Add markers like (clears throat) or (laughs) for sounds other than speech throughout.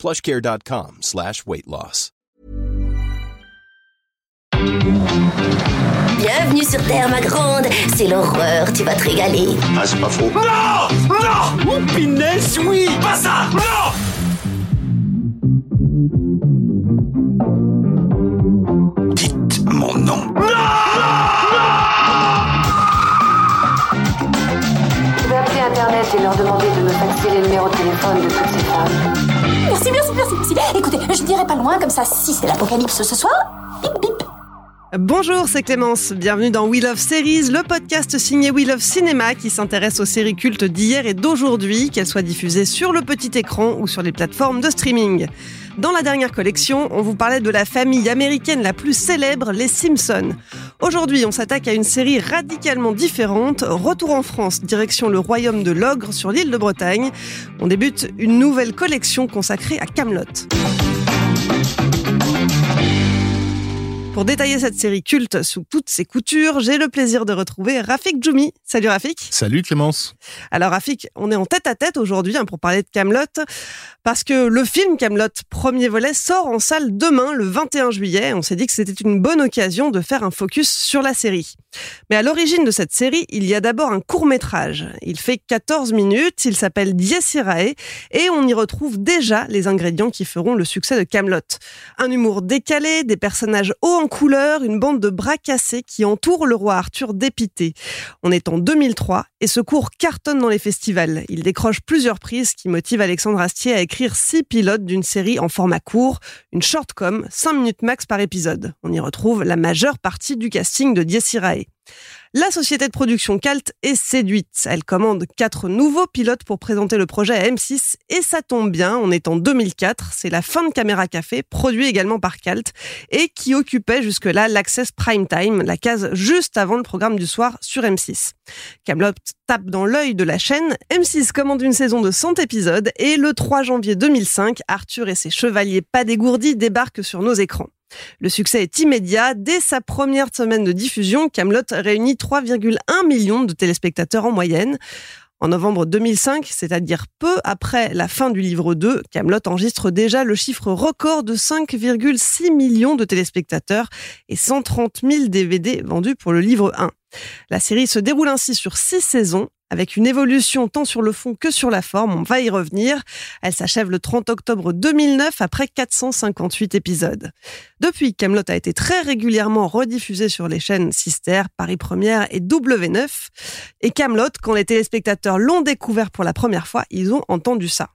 plushcare.com slash weight loss. Bienvenue sur Terre, ma grande. C'est l'horreur, tu vas te régaler. Ah, c'est pas faux. Non Non Oh, punaise, oui Pas ça Non Dites mon nom. Je vais appeler Internet et leur demander de me faxer les numéros de téléphone de toutes ces femmes. Merci, merci, merci, merci. Écoutez, je dirais pas loin, comme ça, si c'est l'apocalypse ce soir, bip bip. Bonjour, c'est Clémence. Bienvenue dans We Love Series, le podcast signé We Love Cinéma qui s'intéresse aux séries cultes d'hier et d'aujourd'hui, qu'elles soient diffusées sur le petit écran ou sur les plateformes de streaming. Dans la dernière collection, on vous parlait de la famille américaine la plus célèbre, les Simpsons. Aujourd'hui, on s'attaque à une série radicalement différente. Retour en France, direction le royaume de l'ogre sur l'île de Bretagne. On débute une nouvelle collection consacrée à Camelot. Pour détailler cette série culte sous toutes ses coutures, j'ai le plaisir de retrouver Rafik Djoumi. Salut Rafik. Salut Clémence. Alors Rafik, on est en tête à tête aujourd'hui hein, pour parler de Camelot parce que le film Camelot premier volet sort en salle demain le 21 juillet. On s'est dit que c'était une bonne occasion de faire un focus sur la série. Mais à l'origine de cette série, il y a d'abord un court-métrage. Il fait 14 minutes, il s'appelle Dies Irae et on y retrouve déjà les ingrédients qui feront le succès de Camelot. Un humour décalé, des personnages hauts en couleur, une bande de bras cassés qui entoure le roi Arthur dépité. On est en 2003 et ce cours cartonne dans les festivals. Il décroche plusieurs prises qui motivent Alexandre Astier à écrire six pilotes d'une série en format court, une shortcom, 5 minutes max par épisode. On y retrouve la majeure partie du casting de Dies Irae. La société de production Calt est séduite. Elle commande quatre nouveaux pilotes pour présenter le projet à M6 et ça tombe bien, on est en 2004, c'est la fin de Caméra Café, produit également par Calt et qui occupait jusque-là l'Access Prime Time, la case juste avant le programme du soir sur M6. Camelot tape dans l'œil de la chaîne, M6 commande une saison de 100 épisodes et le 3 janvier 2005, Arthur et ses chevaliers pas dégourdis débarquent sur nos écrans. Le succès est immédiat. Dès sa première semaine de diffusion, Camelot réunit 3,1 millions de téléspectateurs en moyenne. En novembre 2005, c'est-à-dire peu après la fin du livre 2, Camelot enregistre déjà le chiffre record de 5,6 millions de téléspectateurs et 130 000 DVD vendus pour le livre 1. La série se déroule ainsi sur six saisons avec une évolution tant sur le fond que sur la forme, on va y revenir. Elle s'achève le 30 octobre 2009 après 458 épisodes. Depuis, Camelot a été très régulièrement rediffusé sur les chaînes Sister, Paris Première et W9. Et Camelot, quand les téléspectateurs l'ont découvert pour la première fois, ils ont entendu ça.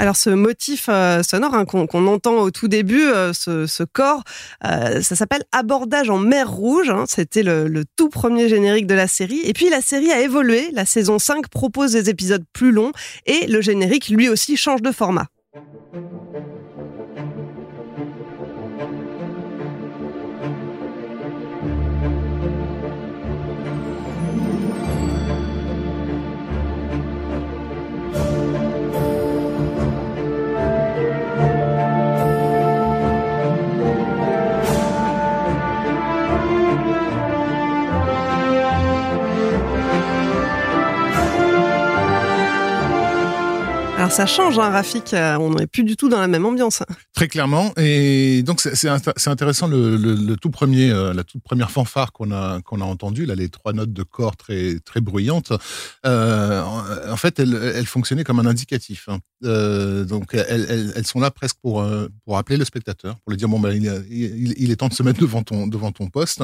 Alors ce motif euh, sonore hein, qu'on entend au tout début, euh, ce, ce corps, euh, ça s'appelle Abordage en mer Rouge. hein. C'était le, le tout premier générique de la série. Et puis la série a évolué. La saison 5 propose des épisodes plus longs et le générique lui aussi change de format. Ça change, hein, Rafik. euh, On n'est plus du tout dans la même ambiance. Très clairement. Et donc c'est c'est int- c'est intéressant le, tout premier, euh, la toute première fanfare qu'on a entendue là, les trois notes de corps très bruyantes. Euh, en, fait, elles, fonctionnaient comme un indicatif. hein. Donc elles, sont là presque pour pour appeler le spectateur, pour lui dire bon ben il, est- temps de se mettre devant ton poste.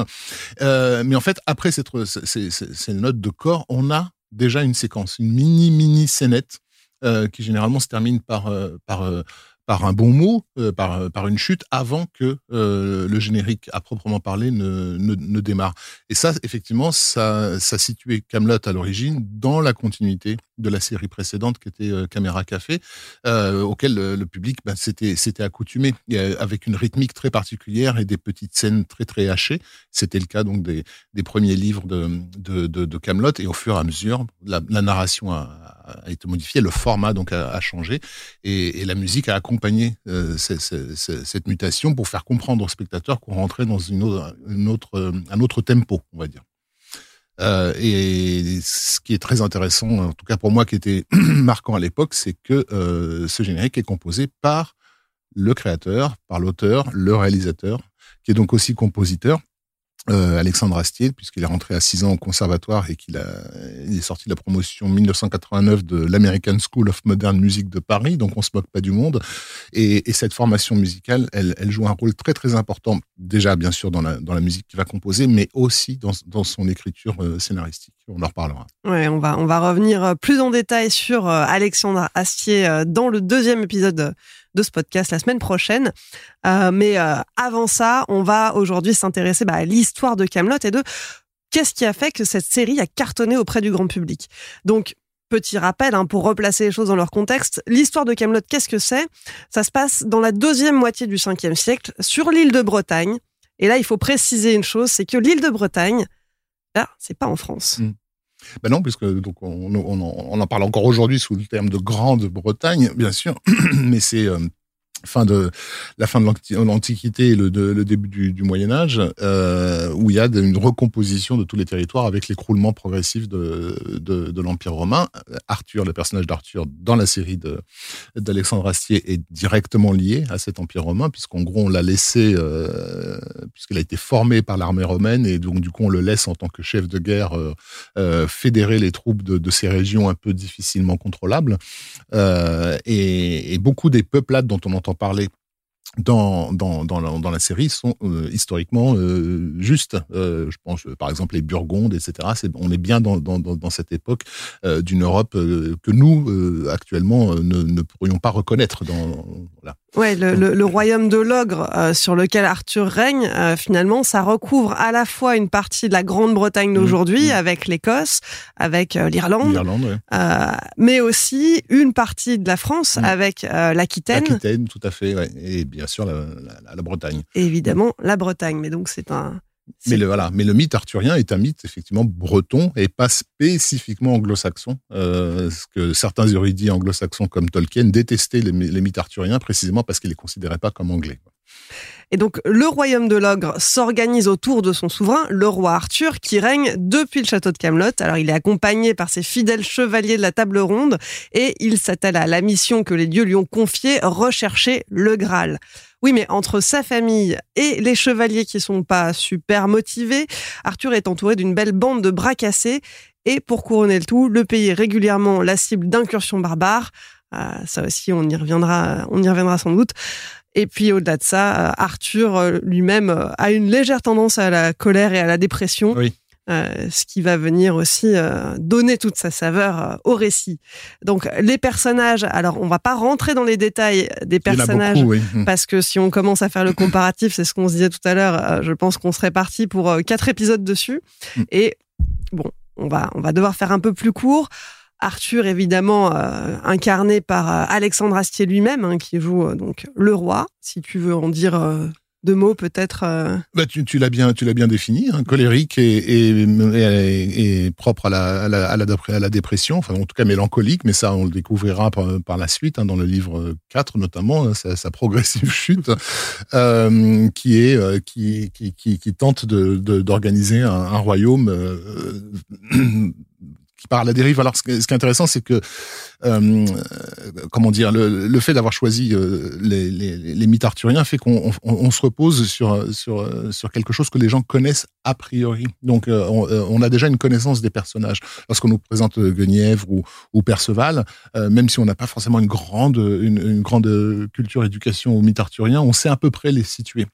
Mais en fait, après ces notes de corps, on a déjà une séquence, une mini mini scénette euh, qui généralement se termine par euh, par euh, par un bon mot, par, par une chute, avant que le générique à proprement parler ne, ne, ne, démarre. Et ça, effectivement, ça, ça situait Camelot à l'origine dans la continuité de la série précédente qui était euh, Caméra Café, euh, auquel le, le public ben, s'était accoutumé, avec une rythmique très particulière et des petites scènes très très hachées. C'était le cas donc des, des premiers livres de de, de, Camelot, et au fur et à mesure, la, narration a, été modifiée, le format donc a, changé, et, la musique a accompagné euh, cette, mutation pour faire comprendre aux spectateurs qu'on rentrait dans une autre, un autre tempo, on va dire. Euh, et ce qui est très intéressant, en tout cas pour moi, qui était (clears throat) marquant à l'époque, c'est que euh, ce générique est composé par le créateur, par l'auteur, le réalisateur, qui est donc aussi compositeur, euh, Alexandre Astier, puisqu'il est rentré à 6 ans au conservatoire et qu'il a, il est sorti de la promotion 1989 de l'American School of Modern Music de Paris, donc on se moque pas du monde. Et, et cette formation musicale, elle, elle, joue un rôle très très important, déjà bien sûr dans la, dans la musique qu'il va composer, mais aussi dans, dans son écriture euh, scénaristique. On en reparlera. Ouais, on va, on va revenir plus en détail sur euh, Alexandre Astier euh, dans le deuxième épisode de ce podcast la semaine prochaine. Euh, mais euh, avant ça, on va aujourd'hui s'intéresser bah, à l'histoire de Camelot et de qu'est-ce qui a fait que cette série a cartonné auprès du grand public. Donc, petit rappel hein, pour replacer les choses dans leur contexte. L'histoire de Camelot, qu'est-ce que c'est? Ça se passe dans la deuxième moitié du 5e siècle sur l'île de Bretagne. Et là, il faut préciser une chose, c'est que l'île de Bretagne, là, c'est pas en France. Mmh. Ben non, puisque donc on, on, on en parle encore aujourd'hui sous le terme de Grande-Bretagne, bien sûr, (clears throat) mais c'est euh, fin de la fin de l'Antiquité et le, début du, Moyen Âge, euh, où il y a une recomposition de tous les territoires avec l'écroulement progressif de, de, l'Empire romain. Arthur, le personnage d'Arthur dans la série d'Alexandre Astier est directement lié à cet Empire romain, puisqu'en gros on l'a laissé, euh, puisqu'il a été formé par l'armée romaine, et donc du coup on le laisse en tant que chef de guerre euh, fédérer les troupes de, ces régions un peu difficilement contrôlables. Et, et beaucoup des peuplades dont on entend parler dans, dans, dans, la, série sont euh, historiquement euh, justes. Euh, je pense, par exemple, les Burgondes, etc. On est bien dans, cette époque d'une Europe que nous, actuellement, ne, ne pourrions pas reconnaître. Dans. Ouais, le, le, le, royaume de l'ogre sur lequel Arthur règne, finalement, ça recouvre à la fois une partie de la Grande-Bretagne d'aujourd'hui, mmh, mmh. avec l'Écosse, avec l'Irlande, ouais. mais aussi une partie de la France, mmh. avec l'Aquitaine. L'Aquitaine, tout à fait, ouais. et bien sûr la, la, la Bretagne. Et évidemment la Bretagne, mais donc c'est un. Mais le, voilà, mais le mythe arthurien est un mythe effectivement breton et pas spécifiquement anglo-saxon. Euh, ce que certains érudits anglo-saxons comme Tolkien détestaient les, les mythes arthuriens précisément parce qu'ils les considéraient pas comme anglais. Et donc, le royaume de l'ogre s'organise autour de son souverain, le roi Arthur, qui règne depuis le château de Camelot. Alors, il est accompagné par ses fidèles chevaliers de la table ronde et il s'attelle à la mission que les dieux lui ont confiée, rechercher le Graal. Oui, mais entre sa famille et les chevaliers qui sont pas super motivés, Arthur est entouré d'une belle bande de bras cassés. Et pour couronner le tout, le pays est régulièrement la cible d'incursions barbares. Euh, ça aussi, on y reviendra, on y reviendra sans doute. Et puis au-delà de ça, Arthur lui-même a une légère tendance à la colère et à la dépression. Oui. Euh, ce qui va venir aussi euh, donner toute sa saveur euh, au récit. Donc les personnages, alors on va pas rentrer dans les détails des personnages beaucoup, oui. parce que si on commence à faire le comparatif, c'est ce qu'on se disait tout à l'heure, je pense qu'on serait parti pour quatre épisodes dessus. Mm. Et bon, on va on va devoir faire un peu plus court. Arthur, évidemment, euh, incarné par euh, Alexandre Astier lui-même, hein, qui joue euh, donc le roi, si tu veux en dire deux mots peut-être. Bah, tu, l'as bien, bien défini, hein, colérique et, et, et, propre à la, à, la, à, la, dépression, enfin en tout cas mélancolique, mais ça on le découvrira par, par la suite, hein, dans le livre 4 notamment, sa, progressive (laughs) chute, qui est qui, qui, qui, tente d'organiser de, un, royaume à la dérive. Alors, ce qui est intéressant, c'est que, euh, comment dire, le, le fait d'avoir choisi euh, les, les, les, mythes arthuriens fait qu'on on, on se repose sur, sur, sur quelque chose que les gens connaissent a priori. Donc, euh, on, on, a déjà une connaissance des personnages. Lorsqu'on nous présente Guenièvre ou, ou Perceval, euh, même si on n'a pas forcément une grande, une, une grande culture éducation aux mythes arthuriens, on sait à peu près les situer.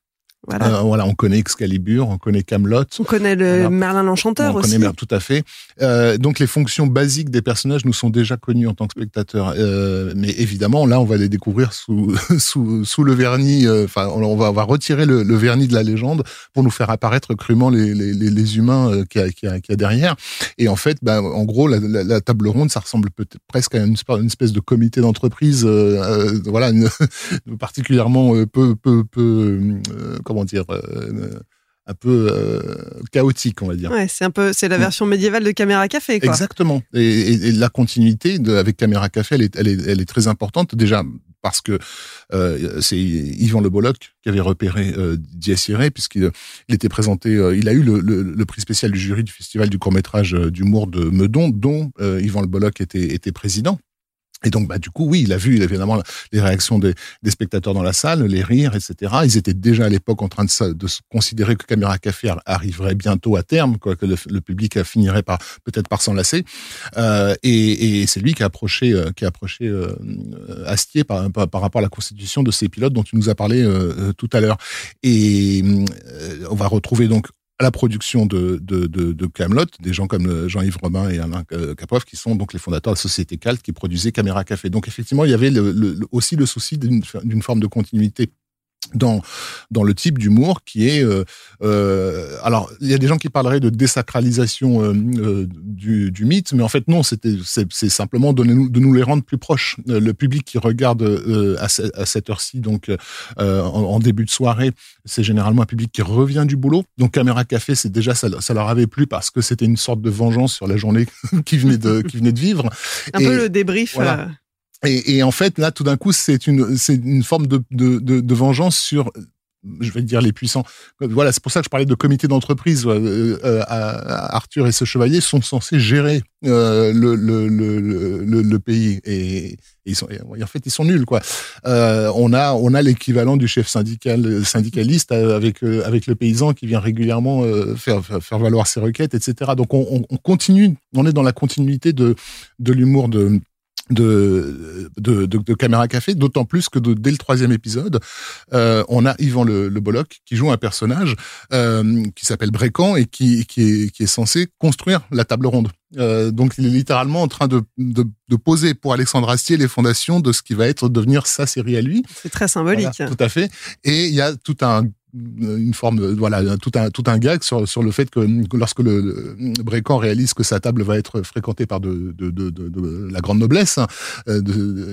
Voilà. Euh, voilà, on connaît Excalibur, on connaît Camelot. On connaît le Voilà. Merlin l'Enchanteur On aussi. connaît Merlin, tout à fait. Euh, donc les fonctions basiques des personnages nous sont déjà connues en tant que spectateurs. Euh, mais évidemment, là, on va les découvrir sous (laughs) sous, sous le vernis. euh, Enfin, on, on va, on va retirer le, le vernis de la légende pour nous faire apparaître crûment les, les, les, les humains euh, qu'il y, a- qu'il y, y a derrière. Et en fait, ben, en gros, la, la, la table ronde, ça ressemble peut-être presque à une, une espèce de comité d'entreprise. voilà, une- (laughs) particulièrement peu peu peu euh, comment dire. euh, un peu euh, chaotique, on va dire. Ouais, c'est un peu, c'est la Mm. version médiévale de Caméra Café, quoi. Exactement. Et, et- et la continuité de, avec Caméra Café, elle est, elle, est, elle est très importante. Déjà parce que euh, c'est Yvan Le Bolloc qui avait repéré euh, puisqu'il il était présenté, euh, il a eu le, le, le prix spécial du jury du festival du court métrage d'humour de Meudon, dont euh, Yvan Le Bolloc était, était président. Et donc, bah, du coup, oui, il a vu évidemment les réactions des, des spectateurs dans la salle, les rires, etc. Ils étaient déjà à l'époque en train de, de considérer que Caméra Café ar- arriverait bientôt à terme, quoi, que le, le public finirait par peut-être par s'en lasser. Euh, et et c'est lui qui a approché, euh, qui a approché euh, Astier par, par, par rapport à la constitution de ces pilotes dont tu nous as parlé euh, euh, tout à l'heure. Et euh, on va retrouver donc à la production de, de, de, Camelot, des gens comme euh, Jean-Yves Robin et Alain euh, Capoff, qui sont donc les fondateurs de la société Calt, qui produisait Caméra Café. Donc effectivement, il y avait aussi le souci d'une forme de continuité dans dans le type d'humour qui est euh, euh, alors il y a des gens qui parleraient de désacralisation euh, du, du mythe mais en fait non c'était c'est simplement de nous de nous les rendre plus proches le public qui regarde à, ce- à cette heure-ci donc en, en début de soirée c'est généralement un public qui revient du boulot donc caméra café c'est déjà ça, ça leur avait plu parce que c'était une sorte de vengeance sur la journée (laughs) qui venait de qui venait de vivre Un Et- peu le débrief. voilà. Et, et en fait, là, tout d'un coup, c'est une, c'est une forme de, de, de, de vengeance sur, je vais dire, les puissants. Voilà, c'est pour ça que je parlais de comité d'entreprise. Euh, euh, Arthur et ce chevalier sont censés gérer euh, le, le, le, le, pays. Et, ils sont, en fait, ils sont nuls, quoi. Euh, on a, on a l'équivalent du chef syndical, syndicaliste avec, euh, avec le paysan qui vient régulièrement euh, faire, faire valoir ses requêtes, etc. Donc, on, on, on continue, on est dans la continuité de, de l'humour de, de, de, de, de Caméra Café, d'autant plus que de- dès le troisième épisode, euh, on a Yvan le, le Bolloc qui joue un personnage euh, qui s'appelle Brécan et qui, qui, est, qui est censé construire la table ronde. Euh, donc il est littéralement en train de, de, de poser pour Alexandre Astier les fondations de ce qui va être devenir sa série à lui. C'est très symbolique. Voilà, tout à fait. Et il y a tout un une forme de- voilà tout un tout un gag sur sur le fait que, que lorsque le, le Brécan réalise que sa table va être fréquentée par de de, de, de, la grande noblesse hein, euh,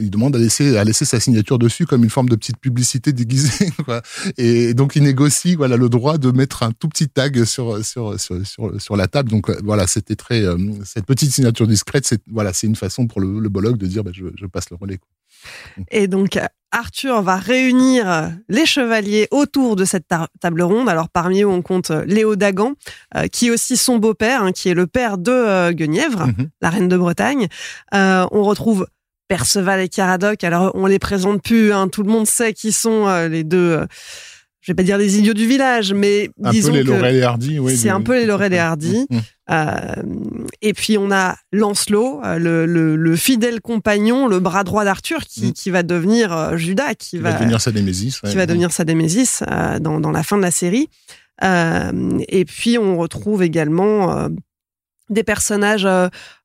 il demande à laisser à laisser sa signature dessus comme une forme de petite publicité déguisée (laughs) quoi. et donc il négocie voilà le droit de mettre un tout petit tag sur sur sur sur, sur la table donc euh, voilà c'était très euh, cette petite signature discrète c'est voilà c'est une façon pour le, le de dire bah, je, je passe le relais quoi. (laughs) Et donc, Arthur va réunir les chevaliers autour de cette ta- table ronde. Alors, parmi eux, on compte Léo Dagan, euh, qui est aussi son beau-père, hein, qui est le père de euh, Guenièvre, Mhm. la reine de Bretagne. Euh, on retrouve Perceval et Caradoc. Alors, on les présente plus. hein. Tout le monde sait qui sont euh, les deux. euh, je vais pas dire les idiots du village, mais un disons peu les que Laurel et Hardy oui c'est un peu les Laurel et Hardy. Euh, et puis on a Lancelot, euh, le, le, le fidèle compagnon, le bras droit d'Arthur, qui, qui va devenir euh, Judas, qui, qui va, devenir sa némésis ouais. qui va devenir sa euh, dans, dans la fin de la série. Euh, et puis on retrouve également euh, des personnages,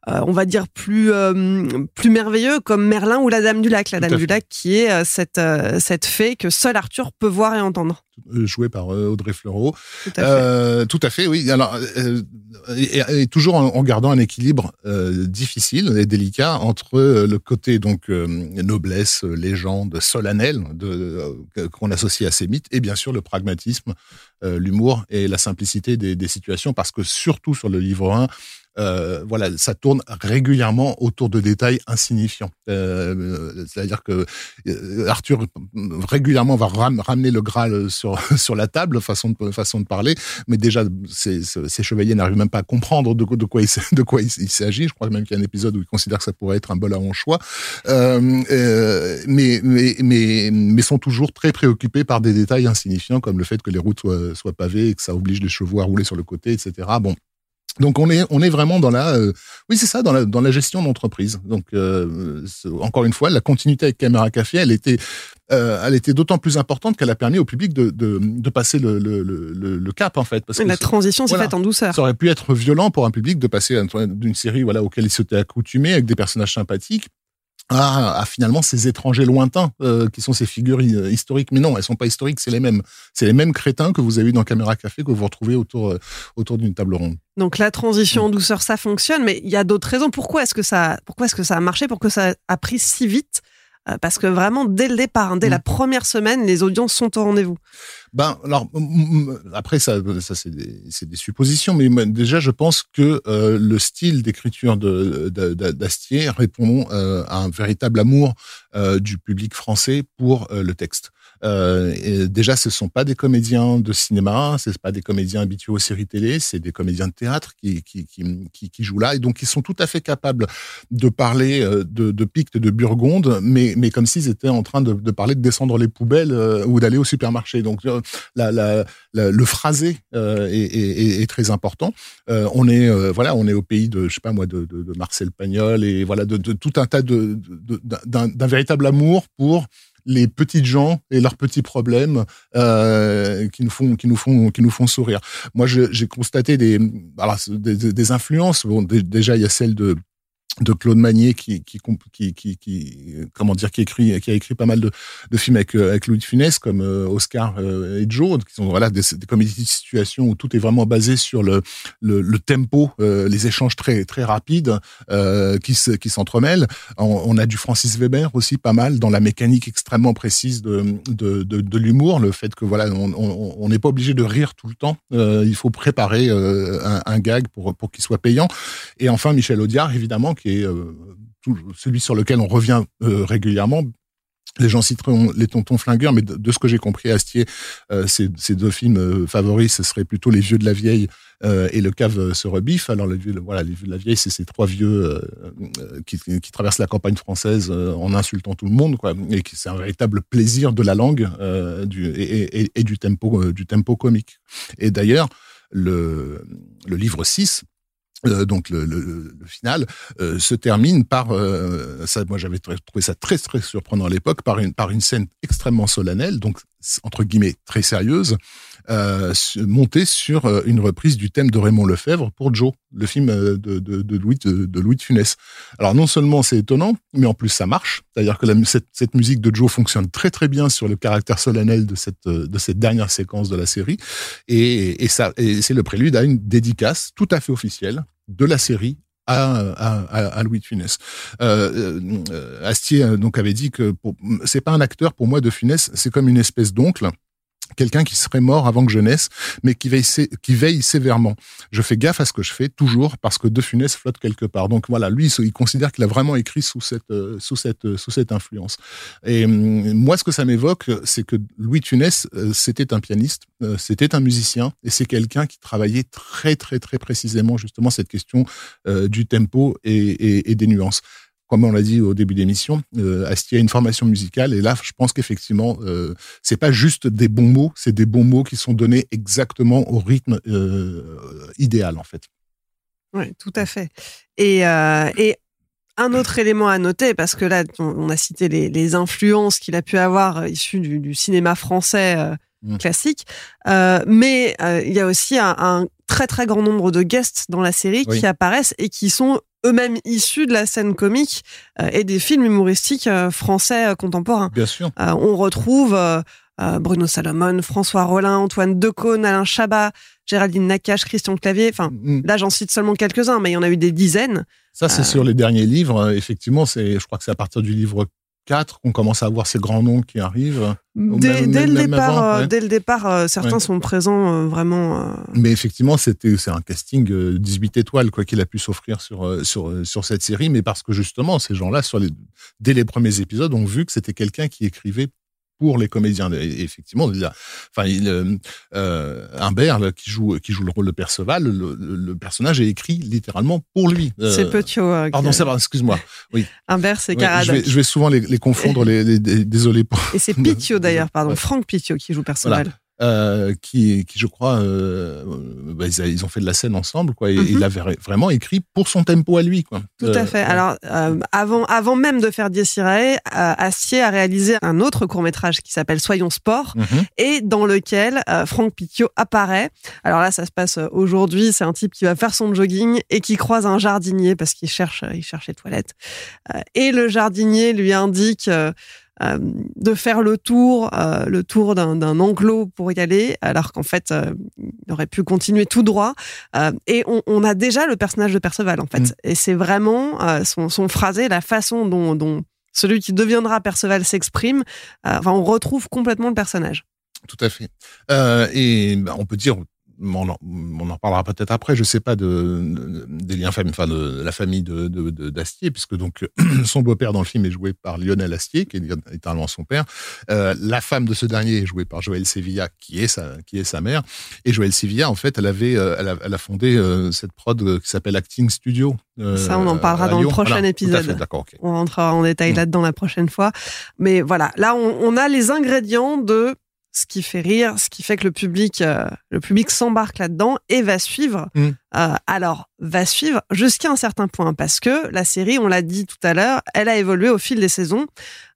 euh, on va dire plus euh, plus merveilleux comme Merlin ou la Dame du Lac. La Dame du. Lac qui est euh, cette cette fée que seul Arthur peut voir et entendre. Euh, joué par Audrey Fleurot. Tout à fait. Tout à fait, oui. Alors, et, et toujours en, en gardant un équilibre difficile et délicat entre le côté donc noblesse, légende, solennelle qu'on associe à ces mythes, et bien sûr le pragmatisme, l'humour et la simplicité des, des situations, parce que surtout sur le livre 1, euh, voilà, ça tourne régulièrement autour de détails insignifiants. Euh, C'est-à-dire que euh, Arthur régulièrement va ram- ramener le Graal sur (laughs) sur la table, façon de façon de parler, mais déjà ces, ces chevaliers n'arrivent même pas à comprendre de, quoi- il, de quoi il s'agit. Je crois même qu'il y a un épisode où ils considèrent que ça pourrait être un bol à anchois, euh, euh, mais mais mais mais sont toujours très préoccupés par des détails insignifiants comme le fait que les routes soient soient pavées et que ça oblige les chevaux à rouler sur le côté, etc. Bon. Donc on est on est vraiment dans la euh, oui c'est ça dans la dans la gestion d'entreprise. Donc euh, encore une fois la continuité avec Caméra Café elle était euh, elle était d'autant plus importante qu'elle a permis au public de de, de passer le, le, le, le cap en fait parce que la transition s'est faite en douceur. Ça aurait pu être violent pour un public de passer d'une série voilà auquel il s'était accoutumé avec des personnages sympathiques à, finalement ces étrangers lointains euh, qui sont ces figures euh, historiques. Mais non, elles sont pas historiques, c'est les mêmes. C'est les mêmes crétins que vous avez eu dans Caméra Café que vous retrouvez autour euh, autour d'une table ronde. Donc la transition en douceur, ça fonctionne, mais il y a d'autres raisons. Pourquoi est-ce que ça, pourquoi est-ce que ça a marché, pourquoi ça a pris si vite? Parce que vraiment dès le départ, hein, dès la mm. première semaine, les audiences sont au rendez-vous. Ben alors après ça, ça c'est des, des, suppositions, mais déjà je pense que euh, le style d'écriture d'Astier répond euh, à un véritable amour euh, du public français pour le texte. Euh, et déjà, ce sont pas des comédiens de cinéma, c'est pas des comédiens habitués aux séries télé, c'est des comédiens de théâtre qui, qui, qui, qui, jouent là, et donc ils sont tout à fait capables de parler de, de Picte, de Burgonde, mais, mais comme s'ils étaient en train de, de, parler de descendre les poubelles ou d'aller au supermarché. Donc le phrasé euh, est, très important. Euh, on est euh, voilà, on est au pays de je sais pas moi de, Marcel Pagnol et voilà de, tout un tas de d'un véritable amour pour les petites gens et leurs petits problèmes qui nous font qui nous font qui nous font sourire. Moi, j'ai constaté des, alors, des, influences. Déjà il y a celle de de Claude Magnier qui qui, qui qui, comment dire qui écrit qui a écrit pas mal de, de films avec euh, avec Louis de Funès comme euh, Oscar euh, et Joe. Qui sont voilà des, des comédies de situation où tout est vraiment basé sur le le, le tempo les échanges très très rapides euh, qui se, qui s'entremêlent. On, on, a du Francis Weber aussi pas mal dans la mécanique extrêmement précise de de, de, de l'humour le fait que voilà on n'est pas obligé de rire tout le temps. Il faut préparer un, un, gag pour pour qu'il soit payant. Et enfin Michel Audiard évidemment qui euh, celui sur lequel on revient euh, régulièrement. Les gens citeront les tontons flingueurs, mais de, ce que j'ai compris, Astier, euh, ces, deux films favoris, ce serait plutôt Les Vieux de la Vieille et Le Cave se rebiffe. Alors, les Vieux, voilà, Vieux de la Vieille, c'est ces trois vieux qui, traversent la campagne française en insultant tout le monde, quoi, et c'est un véritable plaisir de la langue et, du tempo, du tempo comique. Et d'ailleurs, le, le livre 6 euh, donc le, le, le final euh, se termine par euh, ça moi j'avais trouvé ça très très surprenant à l'époque par une par une scène extrêmement solennelle. Donc entre guillemets très sérieuse euh, montée sur une reprise du thème de Raymond Lefebvre pour Joe le film de, de, Louis de, de, Louis de Funès. Alors non seulement c'est étonnant mais en plus ça marche. C'est-à-dire que cette, musique de Joe fonctionne très très bien sur le caractère solennel de cette de cette dernière séquence de la série. Et c'est le prélude à une dédicace tout à fait officielle de la série à, à, à, Louis de Funès. Euh, euh, Astier euh, donc avait dit que c'est pas un acteur pour moi de Funès, c'est comme une espèce d'oncle quelqu'un qui serait mort avant que je naisse, mais qui veille, sévèrement. Je fais gaffe à ce que je fais toujours parce que De Funès flotte quelque part. Donc voilà, lui, il considère qu'il a vraiment écrit sous cette, euh, sous cette, euh, sous cette influence. Et hum, moi, ce que ça m'évoque, c'est que Louis Funès, euh, c'était un pianiste, c'était un musicien, et c'est quelqu'un qui travaillait très, très, très précisément justement cette question du tempo et des nuances comme on l'a dit au début d'émission, euh, Astier a une formation musicale et là, je pense qu'effectivement, euh, c'est pas juste des bons mots, c'est des bons mots qui sont donnés exactement au rythme euh, idéal en fait. Oui, tout à fait. Et, euh, et un autre élément à noter, parce que là, on, a cité les, les influences qu'il a pu avoir euh, issues du, du cinéma français mmh. classique, mais il y a aussi un, un, très très grand nombre de guests dans la série qui apparaissent et qui sont eux-mêmes issus de la scène comique euh, et des films humoristiques euh, français euh, contemporains. Bien sûr. on retrouve Bruno Salomon, François Rollin, Antoine Decaune, Alain Chabat, Géraldine Nakache, Christian Clavier. Enfin, mm. là, j'en cite seulement quelques-uns, mais il y en a eu des dizaines. Ça, c'est sur les derniers livres. Effectivement, c'est, je crois que c'est à partir du livre 4 qu'on commence à avoir ces grands noms qui arrivent. Dès, dès, le, départ, euh, dès le départ, euh, certains sont présents euh, vraiment. Mais effectivement, c'était c'est un casting 18 étoiles quoi qu'il a pu s'offrir sur sur sur cette série, mais parce que justement ces gens-là, sur les dès les premiers épisodes, ont vu que c'était quelqu'un qui écrivait pour les comédiens. Et effectivement, enfin, il, euh, euh Humbert qui joue qui joue le rôle de Perceval, le, le, personnage est écrit littéralement pour lui. Euh, c'est Petiot. Euh, pardon, c'est excuse-moi. Oui. Humbert, c'est Caradoc. Je vais, je vais souvent les, les confondre. (laughs) les, les, désolé pour. Et c'est Petiot (laughs) d'ailleurs, pardon, Franck Petiot qui joue Perceval. Euh, qui, qui, je crois, euh, bah, ils, ont fait de la scène ensemble, quoi. Et Mhm. il avait vraiment écrit pour son tempo à lui, quoi. Tout à Euh, fait. Alors, avant, avant même de faire euh, Astier a réalisé un autre court-métrage qui s'appelle Soyons Sport mhm. et dans lequel Franck Picchio apparaît. Alors là, ça se passe aujourd'hui. C'est un type qui va faire son jogging et qui croise un jardinier parce qu'il cherche, il cherche les toilettes. Et le jardinier lui indique euh, de faire le tour, euh, le tour d'un enclos pour y aller, alors qu'en fait, euh, il aurait pu continuer tout droit. Euh, et on, on a déjà le personnage de Perceval, en fait. Mm. Et c'est vraiment son, son phrasé, la façon dont, dont celui qui deviendra Perceval s'exprime. Enfin, on retrouve complètement le personnage. Tout à fait. Et bah, on peut dire, on en, on en parlera peut-être après, je sais pas de, de- des liens famille, enfin de la famille de de- d'Astier, puisque donc (clears throat) son beau-père dans le film est joué par Lionel Astier, qui est littéralement son père. Euh, la femme de ce dernier est jouée par Joël Sevilla, qui est sa qui est sa mère. Et Joël Sevilla, en fait, elle avait, euh, elle a, elle a fondé euh, cette prod euh, qui s'appelle Acting Studio. euh, Ça, on en parlera dans le prochain Voilà, épisode. fait. On rentrera en détail Mm. là-dedans la prochaine fois. Mais voilà, là, on, on a les ingrédients de ce qui fait rire, ce qui fait que le public, euh, le public s'embarque là-dedans et va suivre. Mm. Euh, alors, va suivre jusqu'à un certain point parce que la série, on l'a dit tout à l'heure, elle a évolué au fil des saisons.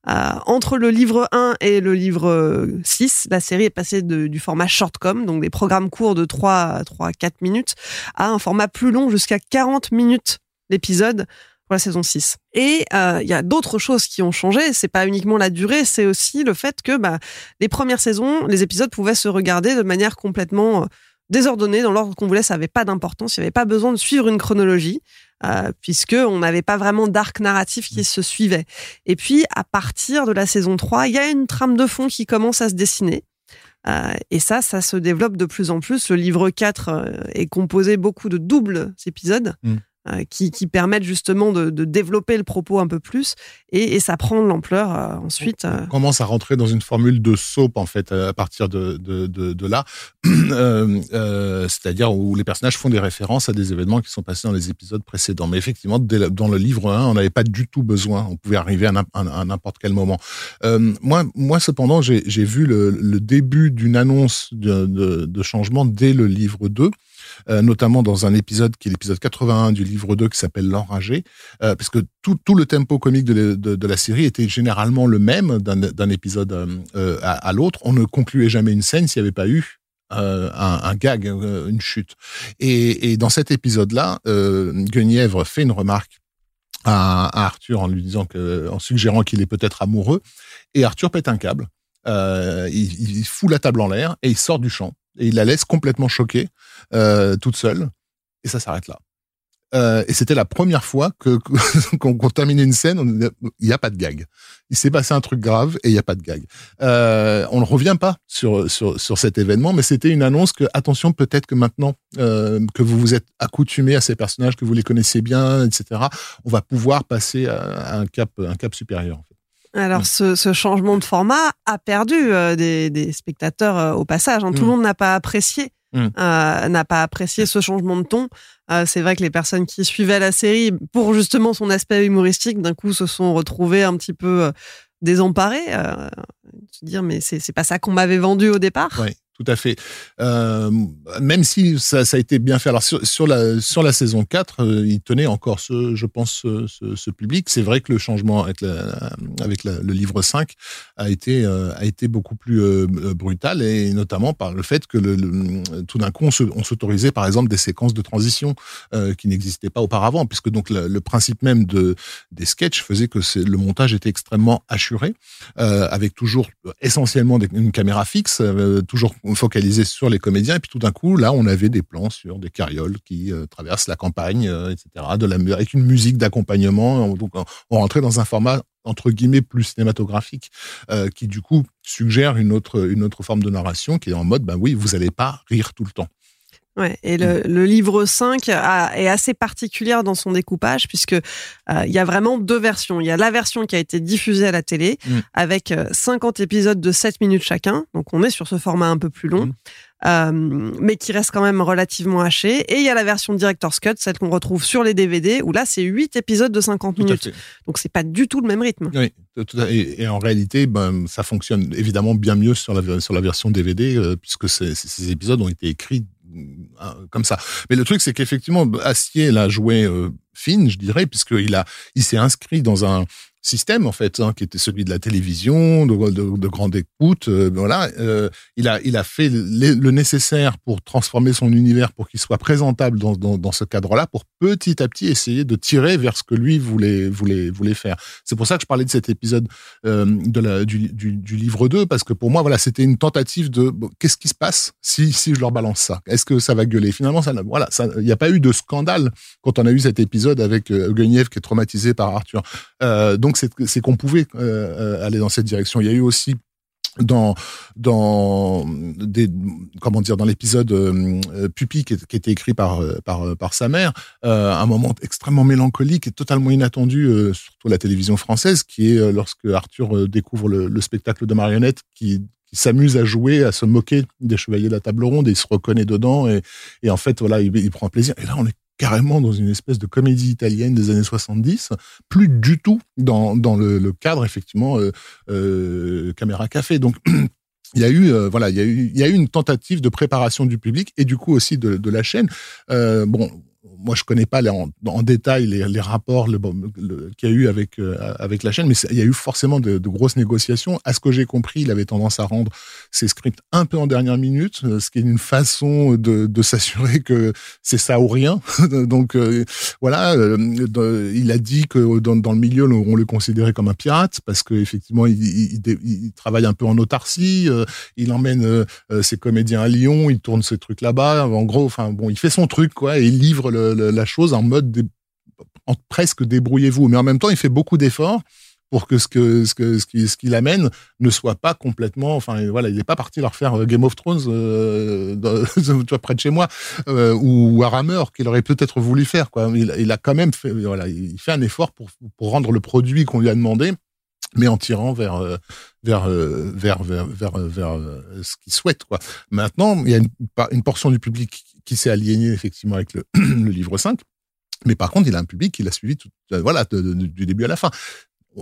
Euh, entre le livre 1 et le livre 6, la série est passée de- du format shortcom, donc des programmes courts de 3 3 4 minutes, à un format plus long jusqu'à 40 minutes l'épisode pour la saison 6. Et euh, il y a d'autres choses qui ont changé. C'est pas uniquement la durée, c'est aussi le fait que bah, les premières saisons, les épisodes pouvaient se regarder de manière complètement euh, désordonnée, dans l'ordre qu'on voulait. Ça avait pas d'importance. Il n'y avait pas besoin de suivre une chronologie. Euh, puisque on n'avait pas vraiment d'arc narratif qui se suivait. Et puis, à partir de la saison 3, il y a une trame de fond qui commence à se dessiner. Euh, et ça, ça se développe de plus en plus. Le livre 4 euh, est composé beaucoup de doubles épisodes Mm. Euh, qui, qui permettent justement de, de développer le propos un peu plus. Et, et ça prend de l'ampleur euh, ensuite. euh. on commence à rentrer dans une formule de soap en fait à partir de de, de, de là, (clears throat) Euh, euh, c'est-à-dire où les personnages font des références à des événements qui sont passés dans les épisodes précédents. Mais effectivement, la- dans le livre 1, on n'avait pas du tout besoin. On pouvait arriver à, n'im- à- à n'importe quel moment. Euh, moi, moi cependant, j'ai vu le, le début d'une annonce de changement dès le livre 2. Euh, notamment dans un épisode qui est l'épisode 81 du livre 2 qui s'appelle L'Enragé, euh, parce que tout, tout le tempo comique de, la- de, de la série était généralement le même d'un épisode euh, euh, à, à l'autre. On ne concluait jamais une scène s'il n'y avait pas eu euh, un, un gag, une chute. Et, et dans cet épisode-là, euh, Guenièvre fait une remarque à, à Arthur en lui disant que, en suggérant qu'il est peut-être amoureux, et Arthur pète un câble. Euh, il, il fout la table en l'air et il sort du champ et il la laisse complètement choquée, euh, toute seule, et ça s'arrête là. Euh, et c'était la première fois que (laughs) qu'on qu'on terminait une scène, il n'y a pas de gag. Il s'est passé un truc grave et il n'y a pas de gag. Euh, on ne revient pas sur, sur, sur cet événement, mais c'était une annonce que, attention, peut-être que maintenant euh, que vous vous êtes accoutumé à ces personnages, que vous les connaissez bien, etc., on va pouvoir passer à, à un cap, un cap supérieur. Alors, Mm. ce, ce changement de format a perdu euh, des, des spectateurs euh, au passage. hein. Tout Mm. le monde n'a pas apprécié, Mm. euh, n'a pas apprécié ce changement de ton. C'est vrai que les personnes qui suivaient la série pour justement son aspect humoristique, d'un coup, se sont retrouvées un petit peu désemparées. Se dire, mais c'est pas ça qu'on m'avait vendu au départ. Tout à fait. Euh, même si ça, a été bien fait. Alors sur, la sur la saison 4, euh, il tenait encore ce, je pense, ce, public. C'est vrai que le changement avec, la, avec le livre 5 a été euh, a été beaucoup plus brutal et notamment par le fait que le, tout d'un coup on s'autorisait par exemple des séquences de transition qui n'existaient pas auparavant, puisque donc le, principe même de des sketchs faisait que le montage était extrêmement assuré, avec toujours essentiellement une caméra fixe, euh, focalisée sur les comédiens, et puis tout d'un coup, là, on avait des plans sur des carrioles qui euh, traversent la campagne, euh, etc., avec une musique d'accompagnement. On- Donc, on, on rentrait dans un format entre guillemets plus cinématographique, euh, qui du coup suggère une autre une autre forme de narration qui est en mode, ben oui, vous allez pas rire tout le temps. Ouais, et le, le livre 5 a- est assez particulière dans son découpage puisque euh, il y a vraiment deux versions. Il y a la version qui a été diffusée à la télé Mm. avec euh, 50 épisodes de 7 minutes chacun. Donc on est sur ce format un peu plus long. Mm. euh, mais qui reste quand même relativement haché. Et il y a la version Director's Cut, celle qu'on retrouve sur les DVD, où là, c'est 8 épisodes de 50 Tout à minutes. Donc c'est pas du tout le même rythme. Oui, tout à- et, et en réalité, ben, ça fonctionne évidemment bien mieux sur la, sur la version DVD, euh, puisque ces, ces- épisodes ont été écrits euh, comme ça. Mais le truc, c'est qu'effectivement, Astier l'a joué euh, fine, je dirais, puisqu'il a, il s'est inscrit dans un système en fait, hein, qui était celui de la télévision, de, de, de grande écoute. euh, voilà, euh, il a, il a fait le, nécessaire pour transformer son univers, pour qu'il soit présentable dans, dans, ce cadre-là, pour petit à petit essayer de tirer vers ce que lui voulait, voulait, voulait faire. C'est pour ça que je parlais de cet épisode euh, du, du, livre 2, parce que pour moi, voilà, c'était une tentative de qu'est-ce qui se passe si, si je leur balance ça? Est-ce que ça va gueuler? Finalement, ça, voilà, il n'y a pas eu de scandale quand on a eu cet épisode avec Guenièvre qui est traumatisé par Arthur. Donc c'est qu'on pouvait euh, euh, aller dans cette direction. Il y a eu aussi dans dans comment dire dans l'épisode euh, Pupi qui, qui était écrit par par sa mère un moment extrêmement mélancolique et totalement inattendu euh, surtout la télévision française qui est lorsque Arthur découvre le, le spectacle de marionnettes qui s'amuse à jouer, à se moquer des chevaliers de la table ronde et il se reconnaît dedans et, en fait voilà il, il prend plaisir et là on est carrément dans une espèce de comédie italienne des années 70, plus du tout dans, le, cadre effectivement euh, euh, caméra café. Donc (clears throat) il y a eu euh, voilà il y a eu une tentative de préparation du public et du coup aussi de, de la chaîne. Bon moi je connais pas en, détail les, rapports qu'il y a eu avec euh, avec la chaîne, mais il y a eu forcément de, grosses négociations. À ce que j'ai compris, il avait tendance à rendre ses scripts un peu en dernière minute, euh, ce qui est une façon de, s'assurer que c'est ça ou rien. (laughs) Donc euh, voilà, il a dit que dans, dans, le milieu on le considérait comme un pirate parce que effectivement il, il, il, il travaille un peu en autarcie, il emmène ses comédiens à Lyon, il tourne ses trucs là-bas. En gros, enfin bon, il fait son truc quoi et il livre la chose en mode presque débrouillez-vous, mais en même temps il fait beaucoup d'efforts pour que ce que ce que ce qui ce qu'il amène ne soit pas complètement enfin voilà il n'est pas parti leur faire Game of Thrones euh, (laughs) près de chez moi euh, ou Warhammer qu'il aurait peut-être voulu faire quoi. Il, il, a quand même fait voilà il fait un effort pour pour rendre le produit qu'on lui a demandé mais en tirant vers euh, vers vers vers vers, vers ce qu'il souhaite quoi maintenant il y a une, portion du public qui s'est aliéné effectivement avec le, (clears throat) livre 5 mais par contre, il a un public qui l'a suivi tout, voilà, du début à la fin.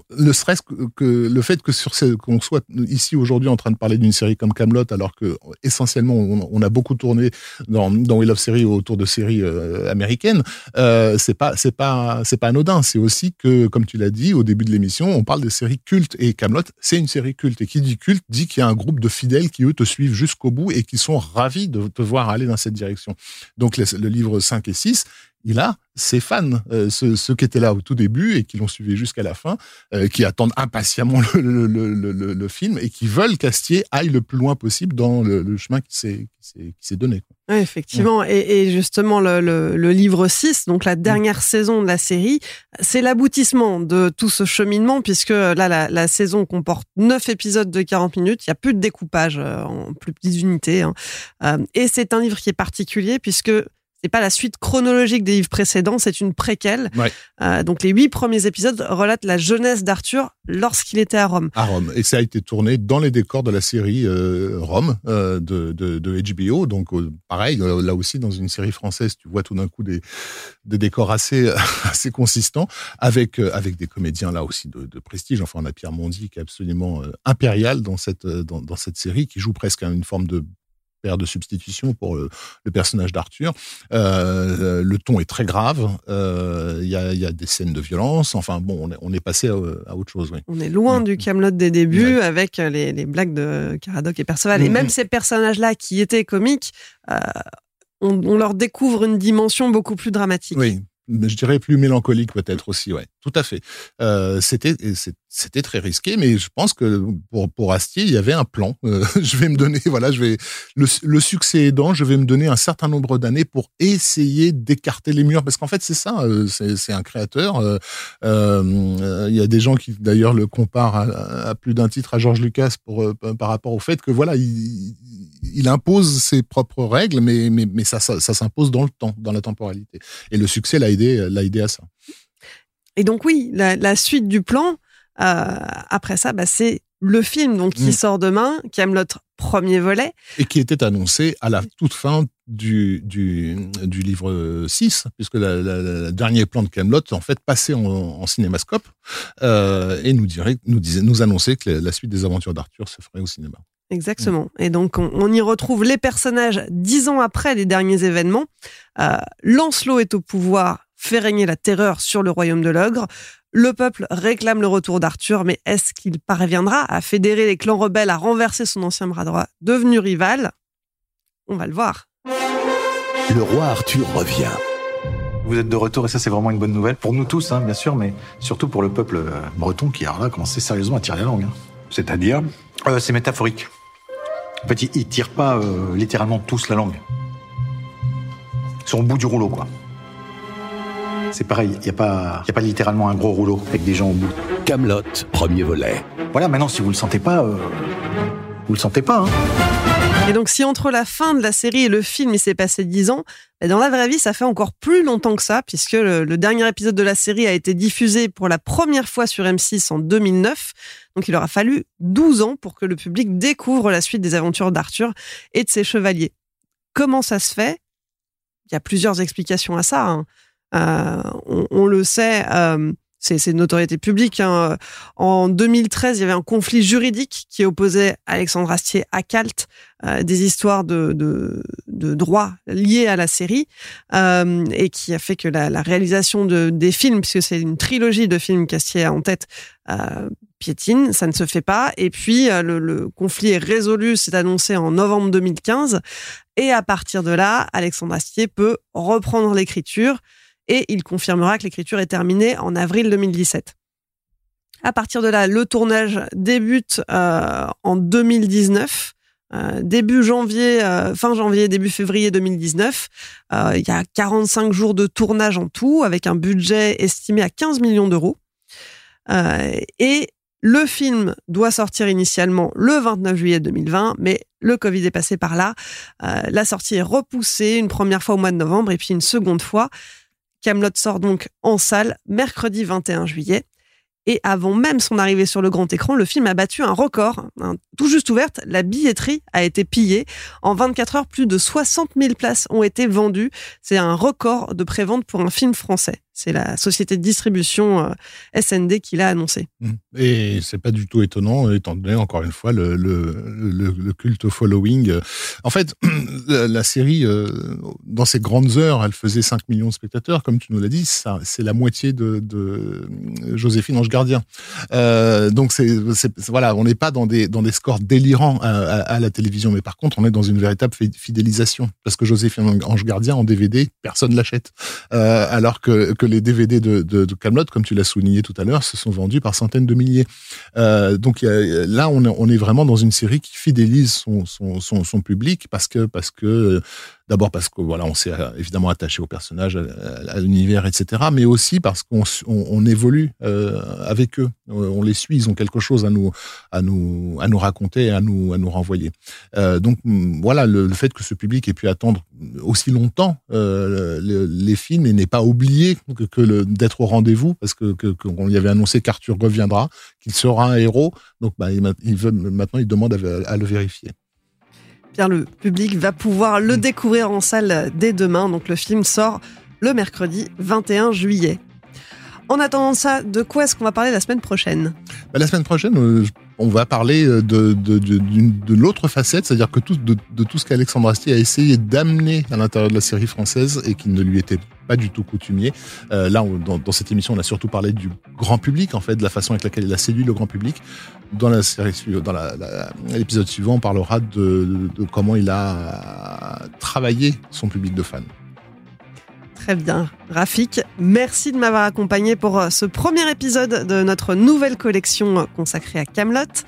Le stress que, que le fait que sur qu'on soit ici aujourd'hui en train de parler d'une série comme Camelot, alors que essentiellement on, on, a beaucoup tourné dans, dans We Love Series autour de séries euh, américaines, euh, c'est pas c'est pas c'est pas anodin. C'est aussi que, comme tu l'as dit au début de l'émission, on parle des séries cultes et Camelot, c'est une série culte. Et qui dit culte dit qu'il y a un groupe de fidèles qui eux te suivent jusqu'au bout et qui sont ravis de te voir aller dans cette direction. Donc le, le livre 5 et 6 il a ses fans, euh, ceux, ceux, qui étaient là au tout début et qui l'ont suivi jusqu'à la fin, euh, qui attendent impatiemment le, le, le, le, film et qui veulent qu'Astier aille le plus loin possible dans le, chemin qui s'est donné. Ouais, effectivement, ouais. Et, et, justement, le, livre 6, donc la dernière mmh. saison de la série, c'est l'aboutissement de tout ce cheminement, puisque là, la, la, saison comporte 9 épisodes de 40 minutes, il n'y a plus de découpage euh, en plus petites unités. Hein. Et c'est un livre qui est particulier, puisque c'est pas la suite chronologique des livres précédents, c'est une préquelle. Ouais. Euh, donc les huit premiers épisodes relatent la jeunesse d'Arthur lorsqu'il était à Rome. À Rome, et ça a été tourné dans les décors de la série euh, Rome euh, de, de, de, HBO. Donc pareil, là aussi dans une série française, tu vois tout d'un coup des, des décors assez (laughs) assez consistants, avec avec des comédiens là aussi de, de, prestige. Enfin, on a Pierre Mondy qui est absolument impérial dans cette dans, dans cette série, qui joue presque une forme de de substitution pour le, le personnage d'Arthur. Euh, le ton est très grave. Il euh, y, a, y, a, des scènes de violence. Enfin bon, on est, on est passé à, à, autre chose. Oui. On est loin mmh. du Camelot des débuts avec les, les, blagues de Caradoc et Perceval. Mmh. Et même ces personnages-là qui étaient comiques, euh, on, on, leur découvre une dimension beaucoup plus dramatique. Oui. Je dirais plus mélancolique peut-être aussi, ouais, Tout à fait. Euh, c'était très risqué, mais je pense que pour Astier, il y avait un plan. Euh, (laughs) je vais me donner, voilà, je vais le, succès aidant, je vais me donner un certain nombre d'années pour essayer d'écarter les murs, parce qu'en fait c'est ça, euh, c'est un créateur. Il y a des gens qui d'ailleurs le comparent à, plus d'un titre à George Lucas par rapport au fait que voilà, il, impose ses propres règles, mais ça s'impose dans le temps, dans la temporalité. Et le succès l'a aidé l'a aidé à ça. Et donc oui, la, la suite du plan, euh, après ça, bah, c'est le film donc qui Mm. sort demain, Camelot premier volet. Et qui était annoncé à la toute fin du, du, du livre 6, puisque le dernier plan de Camelot en fait passait en, en cinémascope euh, et nous, dirait, nous, disait, nous annonçait que la, la suite des aventures d'Arthur se ferait au cinéma. Exactement. Et donc, on, on y retrouve les personnages dix ans après les derniers événements. Euh, Lancelot est au pouvoir, fait régner la terreur sur le royaume de l'ogre. Le peuple réclame le retour d'Arthur, mais est-ce qu'il parviendra à fédérer les clans rebelles, à renverser son ancien bras droit, devenu rival? On va le voir. Le roi Arthur revient. Vous êtes de retour et ça c'est vraiment une bonne nouvelle pour nous tous, hein, bien sûr, mais surtout pour le peuple euh, breton qui alors là commencé sérieusement à tirer la langue. hein. C'est-à-dire? Euh, c'est métaphorique. En fait, ils, ils tirent pas euh, littéralement tous la langue. Ils sont au bout du rouleau, quoi. C'est pareil, il n'y a, pas- y a pas littéralement un gros rouleau avec des gens au bout. Camelot, premier volet. Voilà, maintenant, si vous le sentez pas, euh, vous le sentez pas. Hein. Et donc, si entre la fin de la série et le film, il s'est passé dix ans, bah, dans la vraie vie, ça fait encore plus longtemps que ça, puisque le, le dernier épisode de la série a été diffusé pour la première fois sur M6 en 2009. Donc, il aura fallu 12 ans pour que le public découvre la suite des aventures d'Arthur et de ses chevaliers. Comment ça se fait? Il y a plusieurs explications à ça. hein. Euh, on, le sait, euh, c'est de notoriété publique. hein. En 2013, il y avait un conflit juridique qui opposait Alexandre Astier à Calt, euh, des histoires de, de, de droit liées à la série, euh, et qui a fait que la, la réalisation de, des films, puisque c'est une trilogie de films qu'Astier a en tête, euh, piétine, ça ne se fait pas. Et puis, le, le conflit est résolu, c'est annoncé en novembre 2015. Et à partir de là, Alexandre Astier peut reprendre l'écriture et il confirmera que l'écriture est terminée en avril 2017. À partir de là, le tournage débute euh, en 2019. Euh, début janvier, euh, fin janvier, début février 2019. Euh, il y a 45 jours de tournage en tout, avec un budget estimé à 15 millions d'euros. Et le film doit sortir initialement le 29 juillet 2020, mais le Covid est passé par là. La sortie est repoussée une première fois au mois de novembre et puis une seconde fois. Camelot sort donc en salle mercredi 21 juillet. Et avant même son arrivée sur le grand écran, le film a battu un record. Tout juste ouverte, la billetterie a été pillée. En 24 heures, plus de 60 000 places ont été vendues. C'est un record de prévente pour un film français. C'est la société de distribution euh, SND qui l'a annoncé. Mm. Et c'est pas du tout étonnant, étant donné encore une fois le, culte following. En fait, (clears throat) la, série, euh, dans ses grandes heures, elle faisait 5 millions de spectateurs, comme tu nous l'as dit. C'est la moitié de, Joséphine Ange Gardien. Euh, donc c'est, voilà, on n'est pas dans des dans des scores délirants à, la télévision, mais par contre, on est dans une véritable fi- fidélisation parce que Joséphine Ange Gardien en DVD, personne l'achète, euh, alors que les DVD de, de, Camelot, comme tu l'as souligné tout à l'heure, se sont vendus par centaines de milliers. Euh, donc là, on est, vraiment dans une série qui fidélise son, son public parce que parce que d'abord parce que voilà, on s'est euh, évidemment attaché au personnage, à, l'univers, etc. Mais aussi parce qu'on évolue euh, avec eux, on, on les suit, ils ont quelque chose à nous à nous à nous raconter, à nous à nous renvoyer. Euh, donc voilà, le, fait que ce public ait pu attendre aussi longtemps euh, le- les films et n'ait pas oublié que, d'être au rendez-vous parce que qu'on y avait annoncé qu'Arthur reviendra, qu'il sera un héros. Donc bah, il, veut, maintenant il demande à le vérifier. Le public va pouvoir le Mm. découvrir en salle dès demain. Donc le film sort le mercredi 21 juillet. En attendant ça, de quoi est-ce qu'on va parler la semaine prochaine? Bah, la semaine prochaine, euh, on va parler euh, de, de, l'autre facette, c'est-à-dire que de, tout ce qu'Alexandre Astier a essayé d'amener à l'intérieur de la série française et qui ne lui était pas du tout coutumier. Euh, là, on- dans, dans cette émission, on a surtout parlé du grand public, en fait, de la façon avec laquelle il a séduit le grand public. Dans l'épisode suivant, on parlera de comment il a travaillé son public de fans. Très bien. Rafik, merci de m'avoir accompagné pour euh, ce premier épisode de notre nouvelle collection consacrée à Camelot.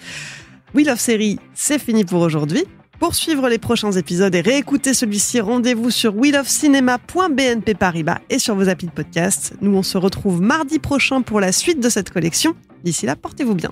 Wheel of Series, c'est fini pour aujourd'hui. Pour suivre les prochains épisodes et réécouter celui-ci, rendez-vous sur wheelofcinema.bnp Paribas et sur vos applis de podcast. Nous, on se retrouve mardi prochain pour la suite de cette collection. D'ici là, portez-vous bien.